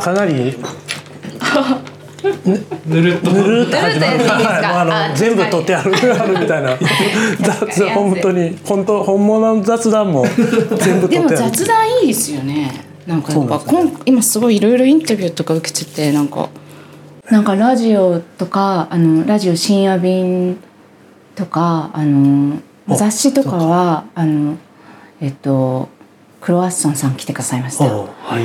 かなり ぬるっと。ぬるっと始まる。はい、もうあのあ全部取ってあるあるみたいな。雑本当に。本当本物の雑談も全部でも取ってある。雑談いいですよね。なんかやっぱ、そうなんですこん今すごいいろいろインタビューとか受けててなんか。なんかラジオとかあのラジオ深夜便とかあのあ雑誌とかはあのえっとクロワッサンさん来てくださいました。はい。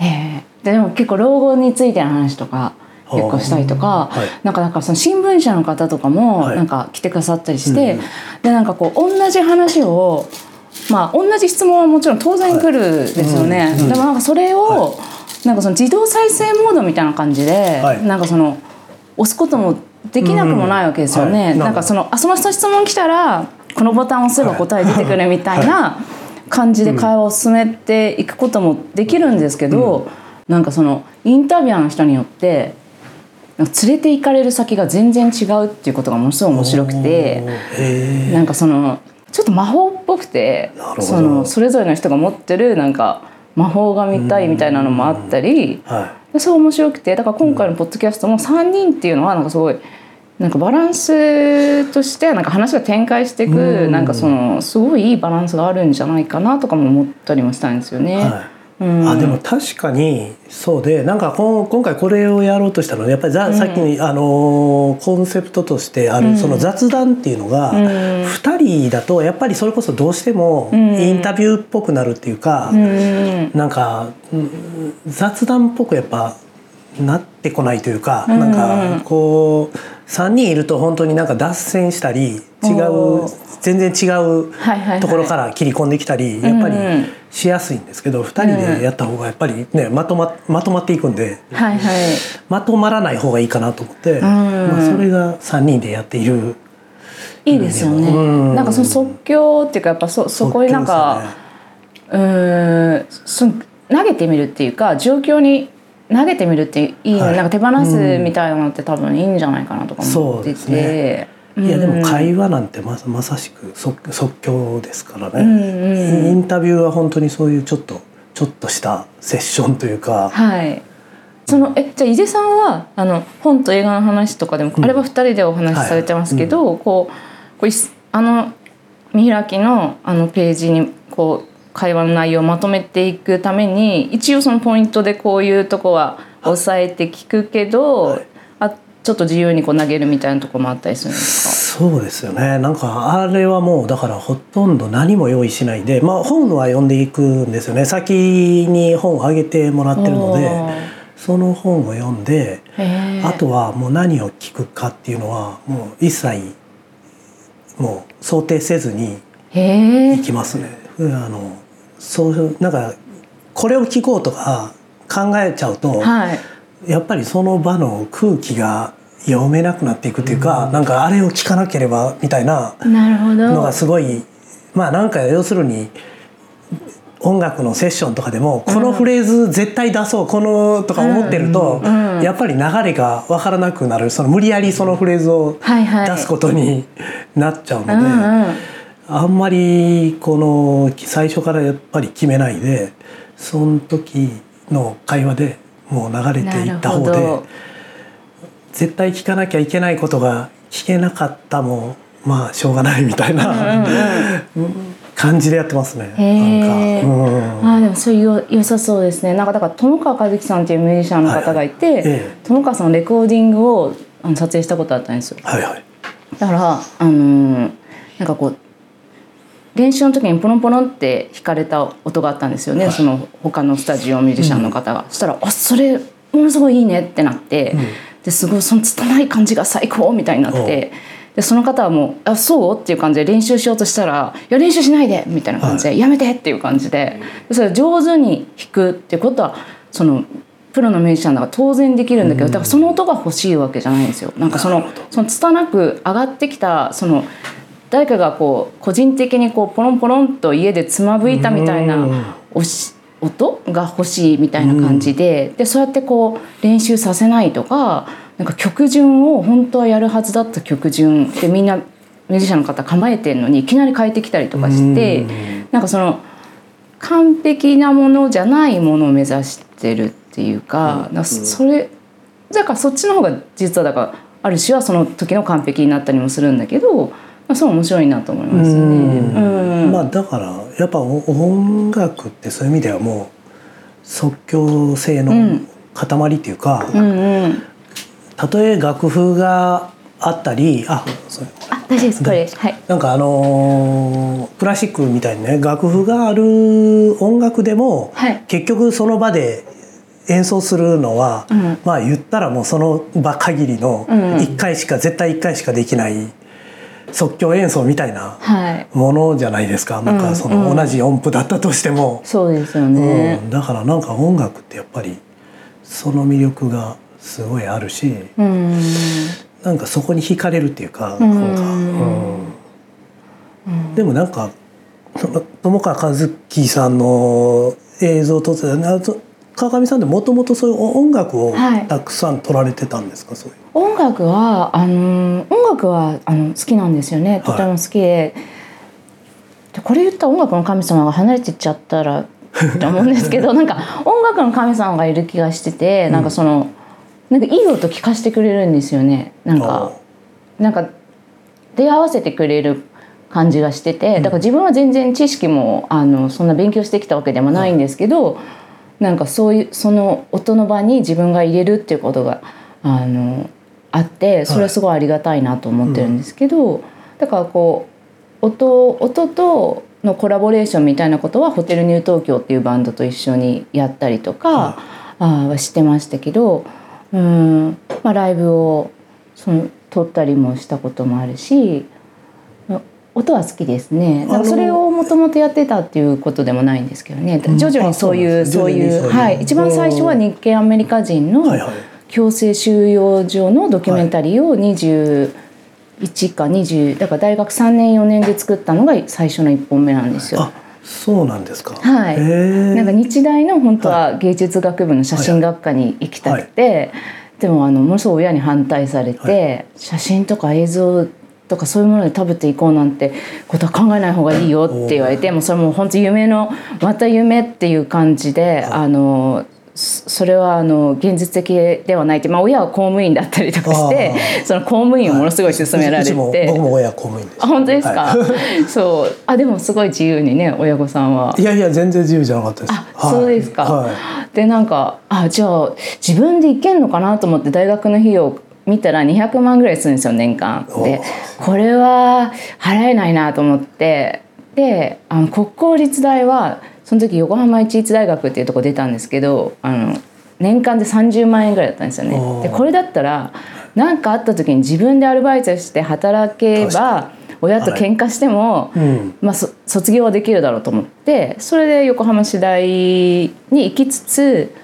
ええででも結構老後についての話とか結構したりとか、はい。なんかだからその新聞社の方とかもはい。なんか来てくださったりして、うんでなんかこう同じ話をまあ同じ質問はもちろん当然来るですよね、うんうんでもなんかそれを、なんかその自動再生モードみたいな感じで、はい。なんかその押すこともできなくもないわけですよね。なんかそのあその人質問来たらこのボタンを押せば答え出てくるみたいな感じで会話を進めていくこともできるんですけど、なんかそのインタビュアーの人によってなんか連れて行かれる先が全然違うっていうことがものすごい面白くて。へなんかそのちょっと魔法っぽくてそのそれぞれの人が持ってるなんか魔法が見たいみたいなのもあったりえ。はでそう面白くてだから今回のポッドキャストも3人っていうのはなんかすごいなんかバランスとしてなんか話が展開していくうんなんかそのすごいいいバランスがあるんじゃないかなとかも思ったりもしたんですよい。ね。はい。うん。あでも確かにそうでなんかこん今回これをやろうとしたのはやっぱりざ、さっきに、あのーコンセプトとしてある、うん。その雑談っていうのが、うん。2人だとやっぱりそれこそどうしてもうん。インタビューっぽくなるっていうか、うん。なんかうん雑談っぽくやっぱなってこないというか、うん。なんかこう3人いると本当になんか脱線したり違う全然違うところから切り込んできたりやっぱりうんしやすいんですけど2人でやった方がやっぱりねまとままとまっていくんでまとまらない方がいいかなと思って、ん。まあ、それが3人でやっている。いいですよね。うん。なんかその即興っていうかやっぱそそこになんか、うーんその投げてみるっていうか状況に投げてみるっていい、はい。なんか手放すみたいなのって多分いいんじゃないかなとか思ってて。そうですいやでも会話なんてまさまさしく即即興ですからね、うんうんインタビューは本当にそういうちょっとちょっとしたセッションというか、はい。そのえじゃあ井出さんはあの本と映画の話とかでも、あれは二人でお話しされてますけど、こうこういすあの見開きのあのページにこう会話の内容をまとめていくために一応そのポイントでこういうとこは押さえて聞くけど、はい。あちょっと自由にこう投げるみたいなとこもあったりするんですそうですよねなんかあれはもうだからほとんど何も用意しないでまあ本は読んでいくんですよね先に本をあげてもらってか。るのでその本を読んであとはもう何を聞くかっていうのはもう一切もう想定せずにへえ行きますね。うんあのそうなんかこれを聞こうとか考えちゃうと、はい。やっぱりその場の空気が読めなくなっていくっていうか、なんかあれを聞かなければみたいな。のがすごいまあなんか要するに音楽のセッションとかでもこのフレーズ絶対出そうこのとか思ってると、うんうんやっぱり流れが分からなくなるその無理やりそのフレーズを出すことになっちゃうので。うんうん。あんまりこの最初からやっぱり決めないでその時の会話でもう流れていった方で絶対聞かなきゃいけないことが聞けなかったもまあしょうがないみたいな感じでやってますね。なんか、うん。あーでもそういうよ良さそうですね。なんかだから友川一樹さんっていうミュージシャンの方がいて、はいはい。ええ。友川さんのレコーディングをあの撮影したことあったんですよ。はいはい。だからあのーなんかこう練習の時にポロンポロンって弾かれた音があったんですよね、その他のスタジオミュージシャンの方が、そしたら「あそれものすごいいいね」ってなって、ですごいその拙い感じが最高みたいになって。でその方はもう「あそう?」っていう感じで練習しようとしたら「いや練習しないで」みたいな感じで「やめて」っていう感じで。でそれ上手に弾くっていうことはそのプロのミュージシャンだから当然できるんだけど、だからその音が欲しいわけじゃないんですよ。なんかそのその拙く上がってきたその誰かがこう個人的にこうポロンポロンと家でつまぶいたみたいなうん。おし音が欲しいみたいな感じで,、でそうやってこう練習させないとかなんか曲順を本当はやるはずだった曲順でみんなミュージシャンの方構えてるのにいきなり変えてきたりとかして、なんかその完璧なものじゃないものを目指してるっていうか,、うん。それだからそっちの方が実はだからある種はその時の完璧になったりもするんだけど、まあ、そう面白いなと思いますね。うん。うん。まあだからやっぱお音楽ってそういう意味ではもう即興性のうん。塊っていうか、うんうん。たとえ楽譜があったりあそう。あ大丈夫です。これです。はい。なんかあのークラシックみたいにね楽譜がある音楽でも、はい。結局その場で演奏するのは、うん。まあ言ったらもうその場限りのうん。1回しか、絶対1回しかできない即興演奏みたいなはい。ものじゃないですか、なんかそのうん。同じ音符だったとしても、そうですよね。うん、だからなんか音楽ってやっぱりその魅力がすごいあるしうん。なんかそこに惹かれるっていうか、うん。なん。か、うん。でもなんか友川一樹さんの映像とあと川上さんってもともとそういう音楽をはい。たくさん撮られてたんですか、そういう。音楽はあの音楽はあの好きなんですよね。とても好きで,、でこれ言ったら音楽の神様が離れてっちゃったら って思うんですけどなんか音楽の神様がいる気がしててなんかその、なんかいい音聞かせてくれるんですよね。なんかなんか出会わせてくれる感じがしててだから自分は全然知識もあのそんな勉強してきたわけでもないんですけど、なんかそういうその音の場に自分が入れるっていうことがあのあってそれはすごいありがたいなと思ってるんですけど、だからこう音音とのコラボレーションみたいなことはホテルニュー東京っていうバンドと一緒にやったりとか、あーはしてましたけどうん、まあ、ライブをその撮ったりもしたこともあるし音は好きですね。それをもともとやってたっていうことでもないんですけどね。うん。徐々にそういうあそそうういう。はい。一番最初は日系アメリカ人のはいはい。強制収容所のドキュメンタリーを21か20だから大学3年4年で作ったのが最初の1本目なんですよ。あそうなんですか。はい。なんか日大の本当は芸術学部の写真学科に行きたくて、でもあのものすごい親に反対されて、写真とか映像とかそういうもので食べていこうなんてことは考えない方がいいよって言われてもうそれもう本当夢のまた夢っていう感じで、あのそそれはあの現実的ではないって、まあ、親は公務員だったりとかしてその公務員をものすごい勧められて。うちも僕も親公務員です。あ本当ですか、はそうあでもすごい自由にね親御さんは。いやいや全然自由じゃなかったです。あ、はいそうですか。はいでなんかあじゃあ自分で行けんのかなと思って大学の費用見たら200万ぐらいするんですよ年間。でこれは払えないなと思って。であの国公立大はその時横浜市立大学っていうとこ出たんですけどあの年間で30万円ぐらいだったんですよね。でこれだったら何かあった時に自分でアルバイトして働けば親と喧嘩しても、うん。まあ、そ卒業はできるだろうと思ってそれで横浜市大に行きつつ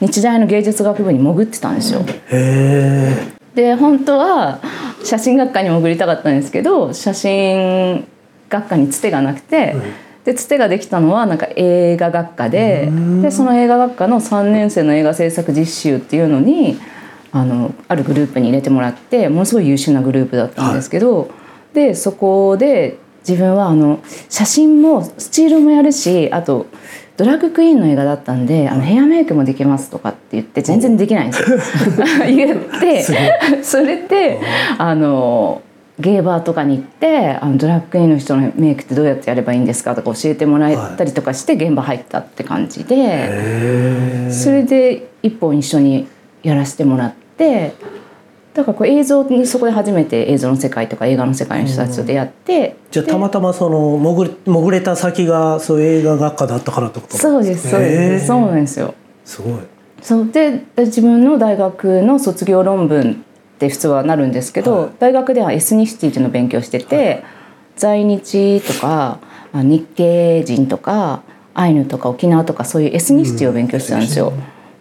日大の芸術学部に潜ってたんですよ。へで本当は写真学科に潜りたかったんですけど写真学科につてがなくて、でつてができたのはなんか映画学科ででその映画学科の3年生の映画制作実習っていうのにあのあるグループに入れてもらってものすごい優秀なグループだったんですけど、でそこで自分はあの写真もスチールもやるしあとドラッグクイーンの映画だったんであのヘアメイクもできますとかって言って全然できないんですよ。言って それであのゲーバーとかに行ってあのドラッグクイーンの人のメイクってどうやってやればいいんですかとか教えてもらえたりとかして現場入ったって感じで。え。へそれで一本一緒にやらせてもらってだからこう映像にそこで初めて映像の世界とか映画の世界の人たちと出会って、じゃあたまたまその潜れ潜れた先がそういう映画学科だったからってことそうですそうです、そうなんですよ。すごい。そう。で自分の大学の卒業論文って普通はなるんですけど、はい。大学ではエスニシティっていうのを勉強してて、在日とかあ日系人とかアイヌとか沖縄とかそういうエスニシティを勉強してたんですよ。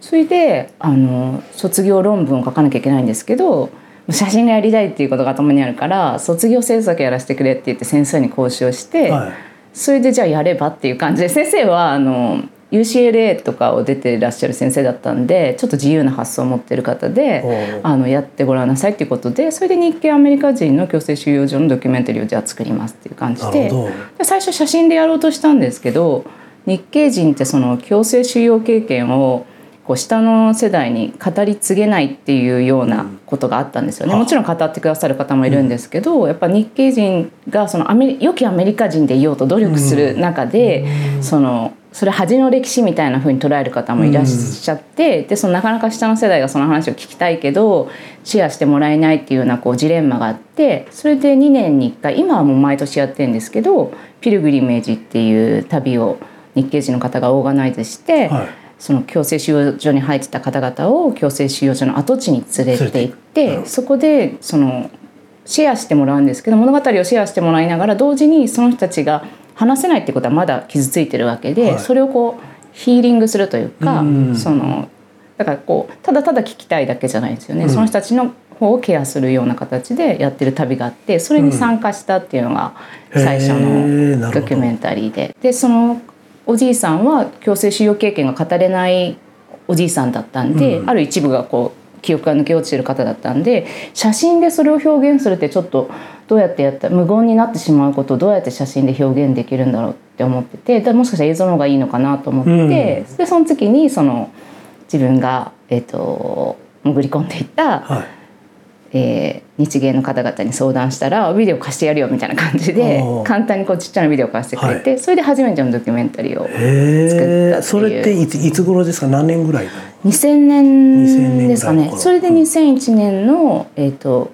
それであの卒業論文を書かなきゃいけないんですけど写真がやりたいっていうことが頭にあるから卒業制作やらせてくれって言って先生に交渉して、はい。それでじゃあやればっていう感じで先生はあの UCLA とかを出てらっしゃる先生だったんでちょっと自由な発想を持ってる方であのやってごらんなさいっていうことでそれで日系アメリカ人の強制収容所のドキュメンタリーをじゃあ作りますっていう感じでで最初写真でやろうとしたんですけど日系人ってその強制収容経験をこう下の世代に語り継げないっていうようなことがあったんですよね、もちろん語ってくださる方もいるんですけど、うん、やっぱ日系人がそのアメ良きアメリカ人でいようと努力する中で、うん、そのそれ恥の歴史みたいな風に捉える方もいらっしゃって、うん、でそのなかなか下の世代がその話を聞きたいけどシェアしてもらえないっていうようなこうジレンマがあってそれで2年に1回今はもう毎年やってるんですけど「ピルグリメージ」っていう旅を日系人の方がオーガナイズして。はいその強制収容所に入ってた方々を強制収容所の跡地に連れて行ってそこでそのシェアしてもらうんですけど物語をシェアしてもらいながら同時にその人たちが話せないってことはまだ傷ついてるわけで、はい、それをこうヒーリングするというか、うそのだからこうただただ聞きたいだけじゃないですよね、うん、その人たちの方をケアするような形でやってる旅があってそれに参加したっていうのが最初のドキュメンタリーで。でそのおじいさんは強制収容経験が語れないおじいさんだったんで、うん、ある一部がこう記憶が抜け落ちてる方だったんで写真でそれを表現するってちょっとどうやってやった無言になってしまうことをどうやって写真で表現できるんだろうって思っててでもしかしたら映像の方がいいのかなと思って、うん、でその時にその自分が、えーと、潜り込んでいった、はいえー、日芸の方々に相談したらビデオ貸してやるよみたいな感じで簡単にこうちっちゃなビデオ貸してくれて、はい、それで初めてのドキュメンタリーを作ったそれっていついつ頃ですか？何年ぐらい2000年ですかね。それで2001年の、えーと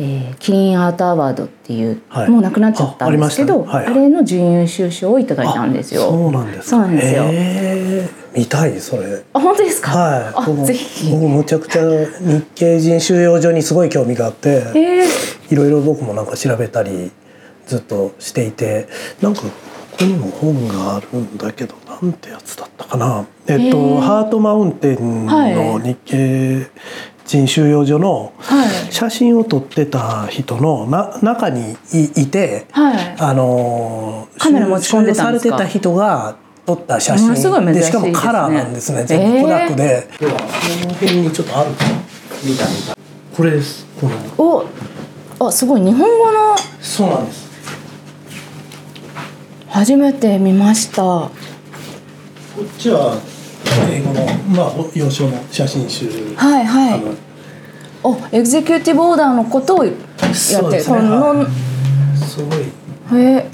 えー、キリンアートアワードっていう、はい、もうなくなっちゃったんですけどあ,、はいはい、あれの準優秀賞をいただいたんですよ。そうなんですそうなんですよ。見たいそれ。あ本当ですか？はい。ぜひ。僕むちゃくちゃ日系人収容所にすごい興味があって、いろいろ僕もなんか調べたりずっとしていて、なんかここにも本があるんだけどなんてやつだったかな。えっとハートマウンテンの日系人収容所の写真を撮ってた人のな中にいて、はい、あのカメラ持ち込んでされてた人が撮った写真。で、ね、しかもカラーなんですね全部コダックで、ではこの辺にちょっとあるか見た見た。これです。この。おあすごい。日本語のそうなんです。初めて見ました。こっちは英語の、まあ、幼少の写真集。はいはい。お executive order のことをやってそうですね、はい、すごい。へえ。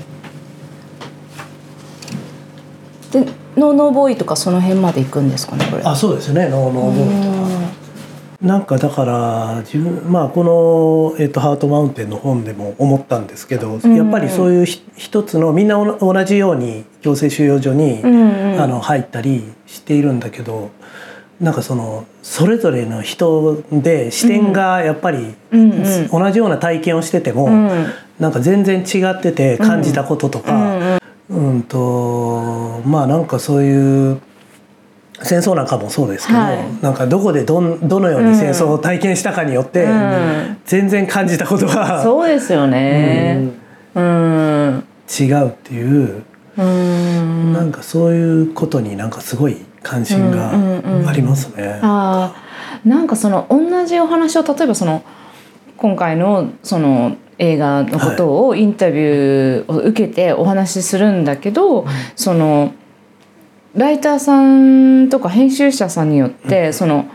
でノーノーボーイとかその辺まで行くんですかねこれ。あそうですね。ノーノーボーイとかなんかだから自分まあこの、えーと「ハートマウンテン」の本でも思ったんですけど、うん、やっぱりそういう一つのみんな同じように強制収容所に、あの入ったりしているんだけどなんかそのそれぞれの人で視点がやっぱり、同じような体験をしてても、うん、なんか全然違ってて感じたこととか、うん、うん、とまあなんかそういう戦争なんかもそうですけど、はい、なんかどこでどどのように戦争を体験したかによって、全然感じたことが、うん、そうですよね、うん、違うっていううん。なんかそういうことになんかすごい関心がありますね。うんうんうん、あなんかその同じお話を例えばその今回のその映画のことをインタビューを受けてお話しするんだけど、はい、そのライターさんとか編集者さんによって、うん、その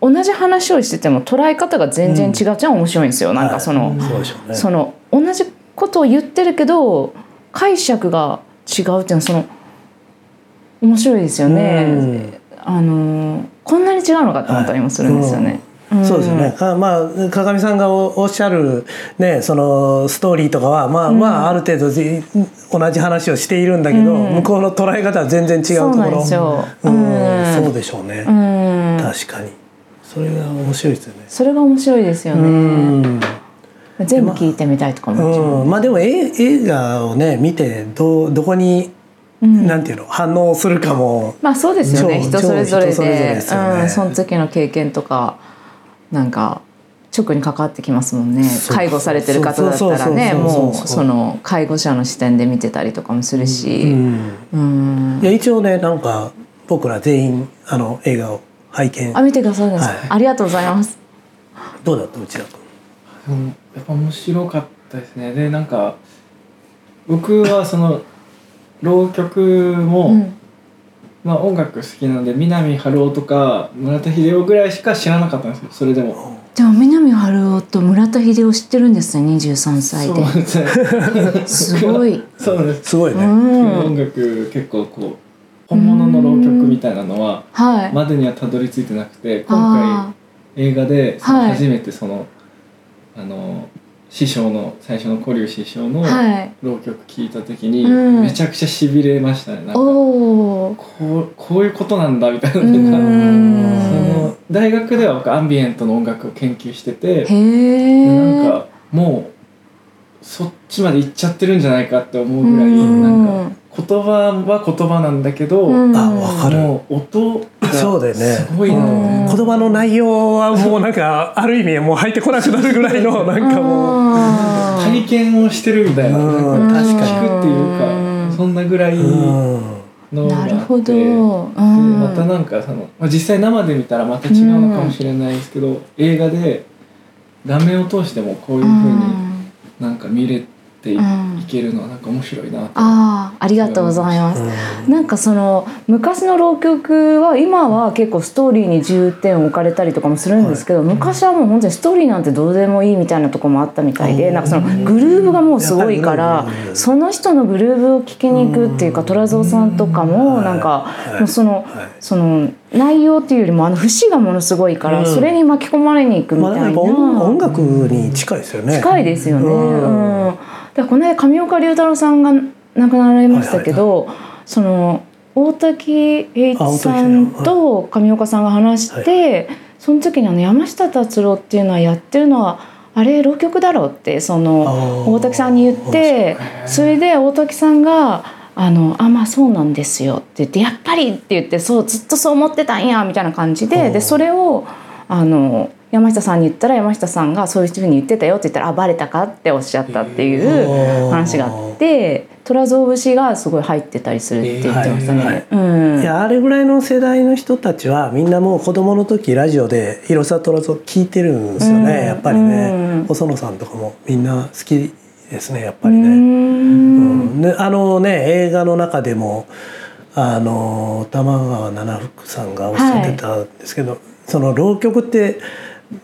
同じ話をしてても捉え方が全然違うじゃん面白いんですよ。なんかその、はい、その同じことを言ってるけど解釈が違うっていうのはその面白いですよね。あのこんなに違うのかと思ったりもするんですよね。はい、そうですよね、うん、まあ鏡さんがおっしゃる、ね、そのストーリーとかは、まあ、うん、まあある程度同じ話をしているんだけど、うん、向こうの捉え方は全然違うところ。そうそうでしょうね、確かに。それが面白いですよね。それが面白いですよね、全部聞いてみたいとかも、う。ん、まあでも映画をね見てどどこにうん、なんていうの反応するかも。まあそうですよね。人それぞれで、ね、うん、その時の経験とかなんか直に関わってきますもんね。介護されてる方だったらねもうその介護者の視点で見てたりとかもするし、うん、うん。いや一応ねなんか僕ら全員あの映画を拝見。あ見てくださいです、はい。ありがとうございます。どうだった？内田君うんやっぱ面白かったですね。でなんか僕はその浪曲も、うんまあ音楽好きなので南春夫とか村田秀夫ぐらいしか知らなかったんですよそれでも。じゃあ南春夫と村田秀夫知ってるんですね23歳そうでですごい。そうです、すごいうね、ん。音楽結構こう本物の浪曲みたいなのははい。までにはたどり着いてなくて今あ回映画で初めてその、あの師匠の最初の古流師匠の浪曲聞いた時にうん。めちゃくちゃしびれましたね。なんかこうこういうことなんだみたいなそん。の大学では僕アンビエントの音楽を研究しててなんかもうそっちまで行っちゃってるんじゃないかって思うぐらいうん。なんか言葉は言葉なんだけど、うん。あわかる。もう音がそうだよね。すごいなってうん。言葉の内容はもうなんかある意味もう入ってこなくなるぐらいのなんかもう。体験をしてるみたいな。うん。なんか確かに聞くっていううんかそんなぐらいうん。のがあっまたなんかその、まあ、実際生で見たらまた違うのかもしれないですけど、映画で画面を通してもこういうふうになんか見れてい,、うん。けるのはなんか面白いなとああありがとうございます。なんかその昔の浪曲は今は結構ストーリーに重点を置かれたりとかもするんですけど、昔はもう本当にストーリーなんてどうでもいいみたいなところもあったみたいでなんかそのグルーヴがもうすごいからその人のグルーヴを聴きに行くっていうか虎蔵さんとかもなんかはいもうそのはい。その内容っていうよりもあの節がものすごいからうんそれに巻き込まれに行くみまあ、たいな。やっぱ音音楽に近いですよね。近いですよね。ううんん。でこの間上岡龍太郎さんが亡くなられましたけど、その大滝栄一さんと上岡さんが話して、その時にあの山下達郎っていうのはやってるのはあれ浪曲だろうってその大滝さんに言って、それで大滝さんが。あのあまあそうなんですよって言って「やっぱり!」って言ってそうずっとそう思ってたんやみたいな感じおでーでそれをあの山下さんに言ったら山下さんがそういうふうに言ってたよって言ったら「あバレたか?」っておっしゃったっていう話があって虎造節がすごい入ってたりするって言ってましたね。はいやあれぐらいの世代の人たちはみんなもう子供の時ラジオで広沢虎蔵聞いてるんですよね、うんやっぱりね、うん細野さんとかもみんな好きですねやっぱうりね。ん。うん。であのね映画の中でもあの玉川七福さんがおっしゃってたんですけど、その浪曲って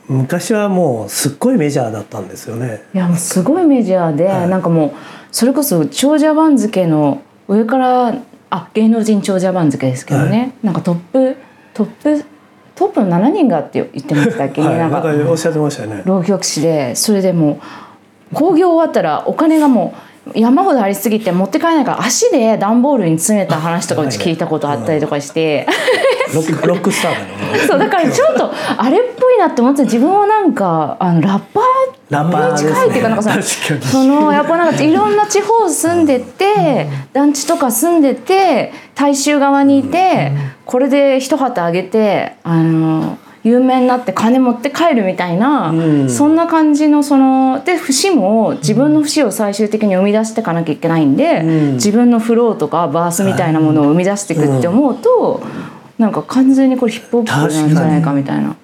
昔はもうすっごいメジャーだったんですよね。いやもうすごいメジャーで、はい。なんかもうそれこそ長者番付の上からあ芸能人長者番付ですけどね、なんかトップトップトップの7人がって言ってましたっけね、はい、ななんんかかおっしゃってましたよね。浪曲師でそれでもう興行終わったらお金がもう山ほどありすぎて持って帰れないから足で段ボールに詰めた話とかうち聞いたことあったりとかして。ロックスターだよね。そうだからちょっとあれっぽいなって思って自分はなんかあのラッパラッパーーに近いっていうかなんかそのやっぱなんかいろんな地方住んでて団地とか住んでて大衆側にいてこれで一旗あげてあの有名になって金持って帰るみたいな、うんそんな感じのそので節も自分の節を最終的に生み出していかなきゃいけないんで、うん自分のフローとかバースみたいなものを生み出していくって思うと、なんか完全にこれヒップホップなんじゃないかみたいな。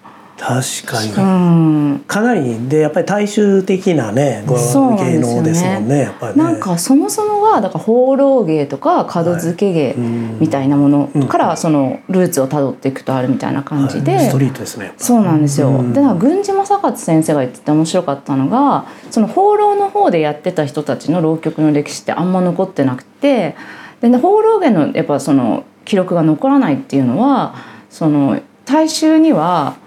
確かに。うんかなりでやっぱり大衆的なね芸能ですもんねやっぱりね。なんかそもそもはだから放浪芸とか門付け芸みたいなものからそのルーツをたどっていくとあるみたいな感じで、はいストリートですね。そうなんですよ。うんでなんか郡司正勝先生が言ってて面白かったのがその放浪の方でやってた人たちの浪曲の歴史ってあんま残ってなくてでね放浪芸のやっぱその記録が残らないっていうのはその大衆にはせ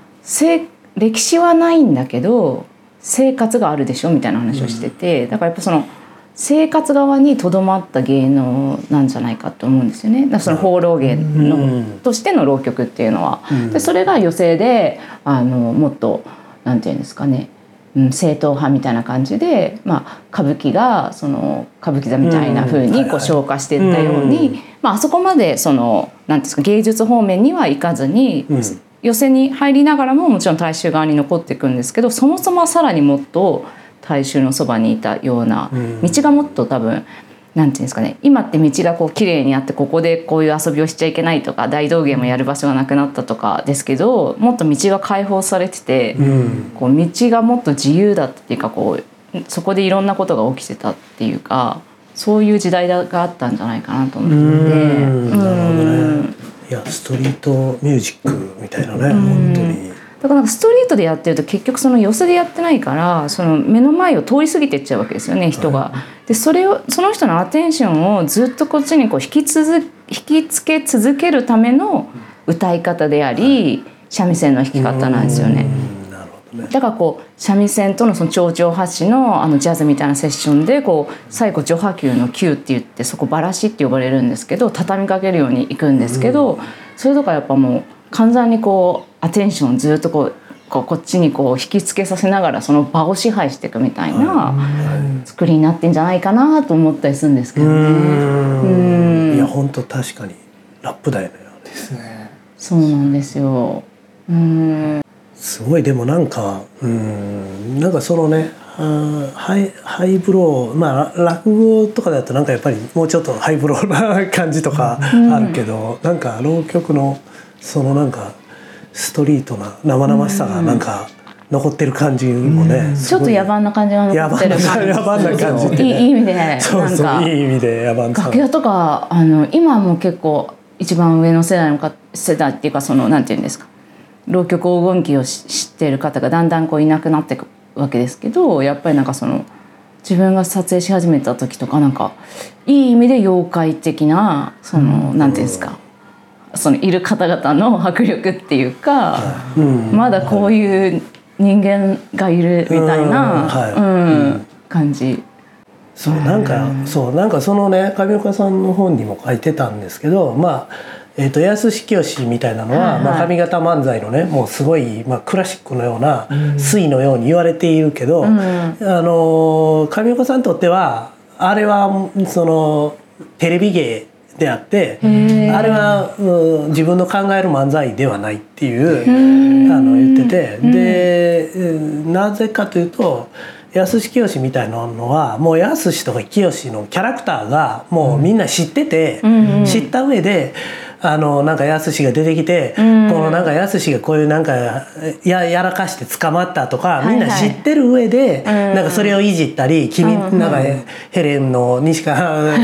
歴史はないんだけど生活があるでしょみたいな話をしてて、だからやっぱその生活側にとどまった芸能なんじゃないかと思うんですよね。だからその放浪芸の、うん。としての浪曲っていうのは。うん。でそれが余生であのもっとなんていうんですかね、うん、正統派みたいな感じで、まあ、歌舞伎がその歌舞伎座みたいな風うにこう消化していったように、うん。まあ、あそこまでそのなんていうんですか芸術方面には行かずに、うん寄せに入りながらももちろん大衆側に残っていくんですけどそもそもはさらにもっと大衆のそばにいたような、うん。道がもっと多分なんていうんですかね今って道がこう綺麗にあってここでこういう遊びをしちゃいけないとか大道芸もやる場所がなくなったとかですけどもっと道が開放されてて、うん。こう道がもっと自由だったっていうかこうそこでいろんなことが起きてたっていうかそういう時代があったんじゃないかなと思っていやストリートミュージックみたいなねん。本当に。だからストリートでやってると結局その寄せでやってないからその目の前を通り過ぎていっちゃうわけですよね人が。でそれをその人のアテンションをずっとこっちにこう引き続引きつけ続けるための歌い方であり三味線の弾き方なんですよね。だからこう三味線とのその長調発しのあのジャズみたいなセッションでこう最後序波球の球って言ってそこバラシって呼ばれるんですけど畳みかけるようにいくんですけど、それとかやっぱもう完全にこうアテンションずっとこうこうこっちにこう引きつけさせながらその場を支配していくみたいな作りになってんじゃないかなと思ったりするんですけどね。うん。いや本当確かにラップだよね。ですね。そうなんですよ。うんすごいでもなんかうんなんかそのねハイハイブローまあ落語とかだとなんかやっぱりもうちょっとハイブローな感じとかあるけど、なんか浪曲のそのなんかストリートな生々しさがなんか残ってる感じもね、すごいちょっと野蛮な感じが残ってる。野蛮な感じ。ってねいい意味でそうそうなんか。いい意味で野蛮さ楽屋とかあの今はもう結構一番上の世代のか世代っていうかそのなんていうんですか浪曲黄金期をし知っている方がだんだんこういなくなっていくわけですけどやっぱりなんかその自分が撮影し始めた時とかなんかいい意味で妖怪的なその、なんていうんですかそのいる方々の迫力っていうか、うんまだこういう人間がいるみたいな、感じ。そうなんかそうなんかそのね上岡さんの本にも書いてたんですけどまあえー、と安志清みたいなのは、はいはい。まあ、上方漫才のねもうすごい、まあ、クラシックのような推のように言われているけど、うん。あの上岡さんにとってはあれはそのテレビ芸であってあれは、うん自分の考える漫才ではないっていうあの言っててでうんなぜかというと安志清みたいなのはもう安志とか清のキャラクターがもうみんな知ってて、知った上であのなんか安志が出てきて、ん。このなんか安志がこういうなんかややらかして捕まったとか、いはい。みんな知ってる上で、なんかそれをいじったり君、うん。なんかヘレンの西川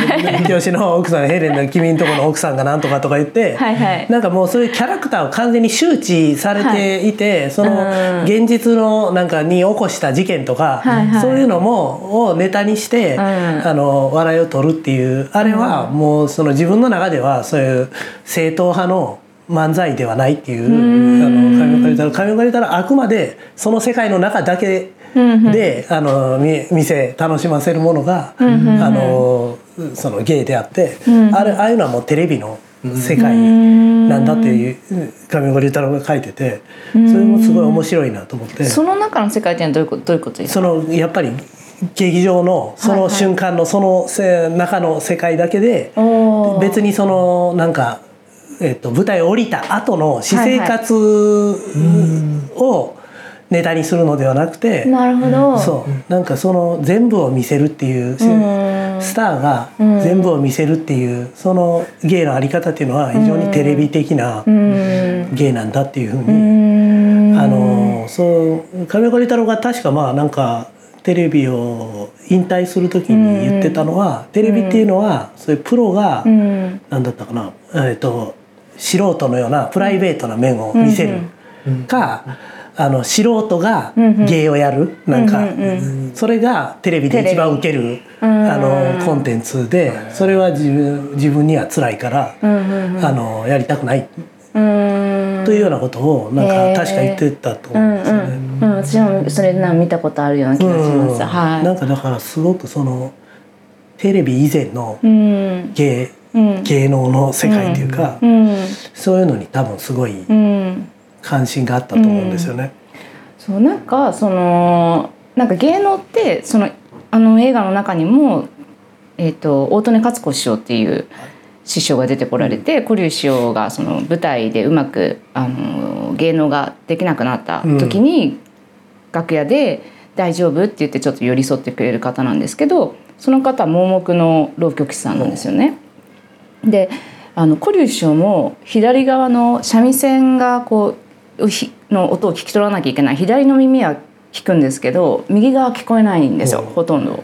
清の奥さんヘレンの君んとこの奥さんがなんとかとか言って、はいはい。なんかもうそういうキャラクターを完全に周知されていて、そのうん現実のなんかに起こした事件とか、はいはい。そういうのもをネタにして、ん。あの笑いを取るっていうあれはもうその自分の中ではそういう正統派の漫才ではないっていうあの神岡龍太郎神岡龍太郎はあくまでその世界の中だけで、あのみ店楽しませるものが、あのその芸であって、あれああいうのはもうテレビの世界なんだっていう上岡龍太郎が書いててそれもすごい面白いなと思って。その中の世界ってどういうことどういうことですか？そのやっぱり劇場のその瞬間のそのせ中の世界だけで別にそのなんか、えっと舞台を降りた後の私生活をネタにするのではなくて、なるほど。そう。なんかその全部を見せるっていう、ん。スターが全部を見せるっていうその芸のあり方っていうのは非常にテレビ的なうん。芸なんだっていうふううにん。あのそう亀岡龍太郎が確かまあなんかテレビを引退する時に言ってたのは、テレビっていうのはそういうプロが、うん。なんだったかな、えっと素人のようなプライベートな面を見せる。か、あの素人が芸をやる、なんか、それがテレビで一番受ける、あのコンテンツでそれは自分自分には辛いから、あのやりたくない。うん。というようなことをなんか確か言ってたと思ううんですよね。んうん。私もそれなんか見たことあるような気がします、うん。はい。なんかだからすごくそのテレビ以前のうん。芸,、うん芸能の世界っていうか、うんそういうのに多分すごいうん関心があったと思うんですよね。そうなんかそのなんか芸能ってそのあの映画の中にも、えー、と大利根勝子師匠っていう師匠が出てこられて古龍師匠がその舞台でうまくあの芸能ができなくなった時に、楽屋で「大丈夫?」って言ってちょっと寄り添ってくれる方なんですけどその方は盲目の浪曲師さんなんですよね。であの古龍師匠も左側の三味線がこうの音を聞き取らなきゃいけない。左の耳は聞くんですけど右側聞こえないんですよ、ほとんど。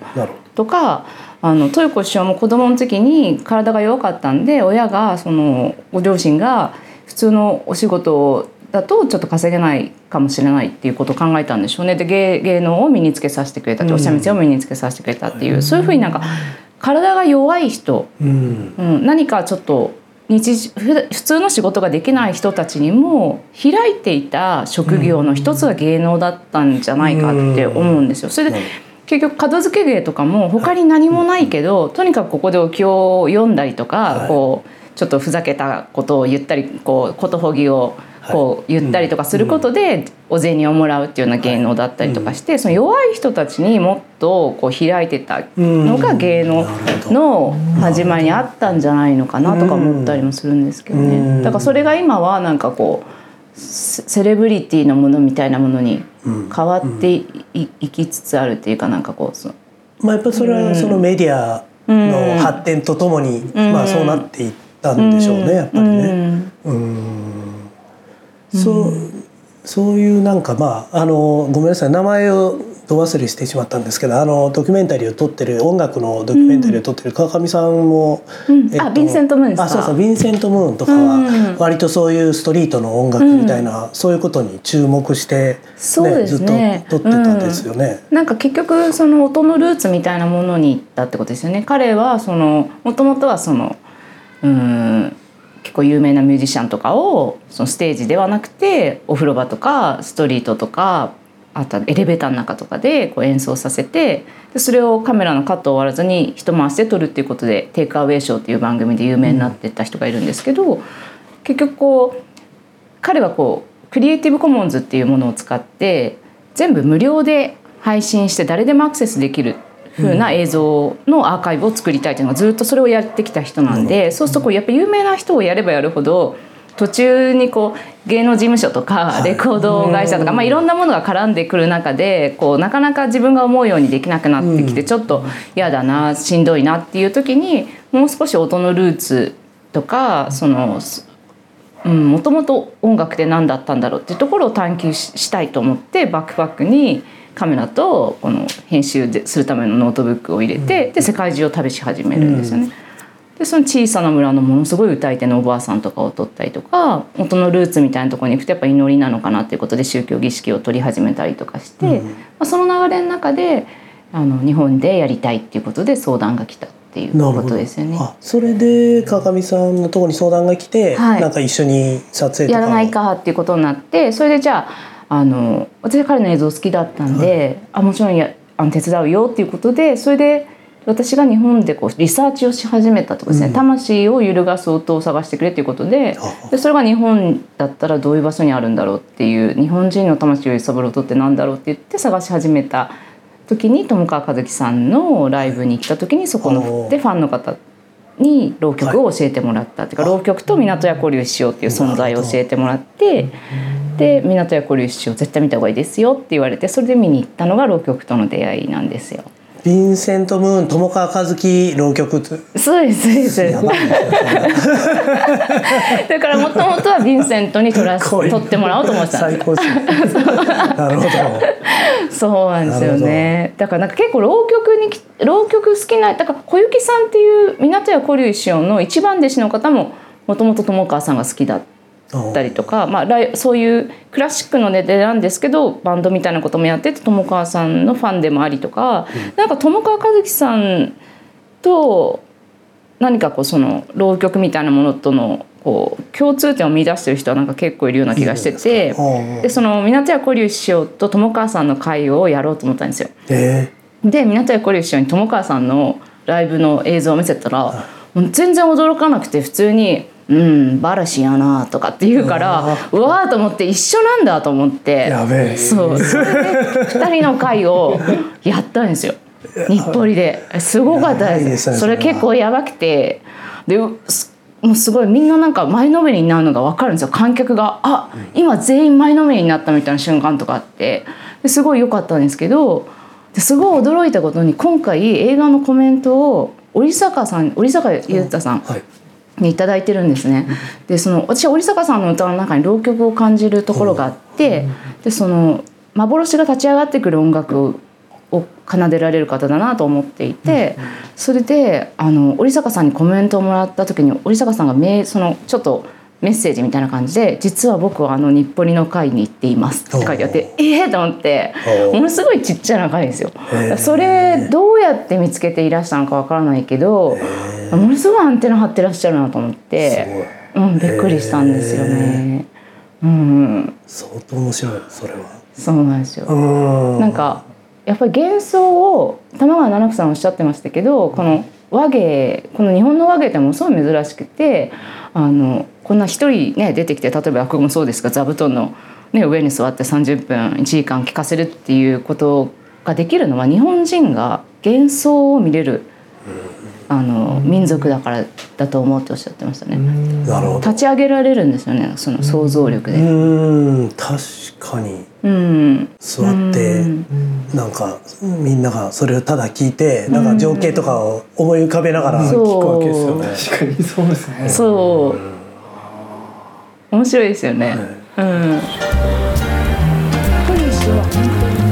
とかあの豊子師匠も子供の時に体が弱かったんで親がそのご両親が普通のお仕事だとちょっと稼げないかもしれないっていうことを考えたんでしょうね。で芸芸能を身につけさせてくれたお三味線を身につけさせてくれたっていう、そういうふうになんか体が弱い人、うん、うん、何かちょっと日普通の仕事ができない人たちにも開いていた職業の一つが芸能だったんじゃないかって思うんですよ。それで結局片付け芸とかも他に何もないけどとにかくここでお経を読んだりとか、こうちょっとふざけたことを言ったりこうことほぎをこう言ったりとかすることでお銭をもらうっていうような芸能だったりとかしてその弱い人たちにもっとこう開いてたのが芸能の始まりにあったんじゃないのかなとか思ったりもするんですけどね。だからそれが今はなんかこうセレブリティのものみたいなものに変わっていきつつあるっていうかなんかこうまあ、やっぱそれはそのメディアの発展とともに、まあ、そうなっていったんでしょうねやっぱりね。うんそうそういうなんかまああのごめんなさい名前をど忘れしてしまったんですけどあのドキュメンタリーを撮ってる音楽のドキュメンタリーを撮ってる川上さんも、うん。えっと、あヴィンセント・ムーンですか？あそうそうヴィンセント・ムーンとかは割とそういうストリートの音楽みたいな、うん、そういうことに注目して、ね、そうですね。ずっと撮ってたんですよね、うん、なんか結局その音のルーツみたいなものに行ったってことですよね。彼はそのもともとはそのうん結構有名なミュージシャンとかをそのステージではなくてお風呂場とかストリートとかあとエレベーターの中とかでこう演奏させてでそれをカメラのカットを終わらずに一回しで撮るっていうことで「テイクアウェイショー」っていう番組で有名になってた人がいるんですけど、結局こう彼はこうクリエイティブコモンズっていうものを使って全部無料で配信して誰でもアクセスできる風な映像のアーカイブを作りたいというのがずっとそれをやってきた人なんで、そうするとこうやっぱ有名な人をやればやるほど途中にこう芸能事務所とかレコード会社とか、まあ、いろんなものが絡んでくる中でこうなかなか自分が思うようにできなくなってきてちょっと嫌だなしんどいなっていう時にもう少し音のルーツとかそのもともと音楽って何だったんだろうっていうところを探求したいと思ってバックパックにカメラとこの編集するためのノートブックを入れて、で世界中を旅し始めるんですよね。でその小さな村のものすごい歌い手のおばあさんとかを撮ったりとか音のルーツみたいなところに行くとやっぱ祈りなのかなっていうことで宗教儀式を撮り始めたりとかして、まあ、その流れの中であの日本でやりたいっていうことで相談が来たっていうことですよね。それで川上さんのところに相談が来て、はい、なんか一緒に撮影やらないかっていうことになってそれでじゃああの私は彼の映像好きだったんで、はい、あもちろんやあの手伝うよっていうことでそれで私が日本でこうリサーチをし始めたとかですね、うん、魂を揺るがす音を探してくれっていうことででそれが日本だったらどういう場所にあるんだろうっていう日本人の魂を揺さぶる音ってなんだろうって言って探し始めた時に友川一樹さんのライブに行った時にそこのでファンの方に浪曲を教えてもらったっていうか、浪曲と港屋交流しようっていう存在を教えてもらってで港屋交流しよう絶対見た方がいいですよって言われてそれで見に行ったのが浪曲との出会いなんですよ。ヴィンセント・ムーン友川一樹浪曲そうですそうです。だからもともとはヴィンセントに撮ら撮ってもらおうと思ってたんです。なるほど。そうなんですよね。だからなんか結構浪曲に浪曲好きなだから小雪さんっていう港屋古流師匠の一番弟子の方ももともと友川さんが好きだったりとか、まあ、そういうクラシックのネタなんですけどバンドみたいなこともやってて友川さんのファンでもありとか、うん、なんか友川一樹さんと何かこうその浪曲みたいなものとのこう共通点を見出してる人はなんか結構いるような気がしててでその港屋古流師匠と友川さんの会をやろうと思ったんですよ。えー、で港屋古流師匠に友川さんのライブの映像を見せたら、全然驚かなくて普通にうんバラシやなとかって言うからうわーと思って一緒なんだと思って。そう。それで2人の会をやったんですよ。日暮里で。すごかったです。それ結構やばくて。でもうすごいみんななんか前のめりになるのが分かるんですよ。観客があ今全員前のめりになったみたいな瞬間とかあって。ですごい良かったんですけどですごい驚いたことに今回映画のコメントを織坂さん織坂優太さんはい。にいただいてるんですね。でその私は織坂さんの歌の中に浪曲を感じるところがあってでその幻が立ち上がってくる音楽を奏でられる方だなと思っていてそれであの織坂さんにコメントをもらった時に織坂さんがめそのちょっとメッセージみたいな感じで「実は僕はあの日暮里の会に行っています」って書いてあってええー、と思ってものすごいちっちゃな会ですよ。それどうやって見つけていらしたのかわからないけどものすごいアンテナ張ってらっしゃるなと思って。うん、びっくりしたんですよね。うん、相当面白いそれはそうなんですよ。うんなんかやっぱり幻想を玉川七草さんおっしゃってましたけど、この和芸この日本の和芸ってものすごい珍しくて、あのこんな一人ね出てきて例えば落語もそうですが座布団のね上に座って30分1時間聞かせるっていうことができるのは日本人が幻想を見れる。あの民族だからだと思うっておっしゃってましたね。なるほど。立ち上げられるんですよねその想像力うで。ん。確かに。うん、座ってうん。なんかみんながそれをただ聞いてなんか情景とかを思い浮かべながらそう。聞くわけですよね。確かにそうですね。そう面白いですよね。は本当に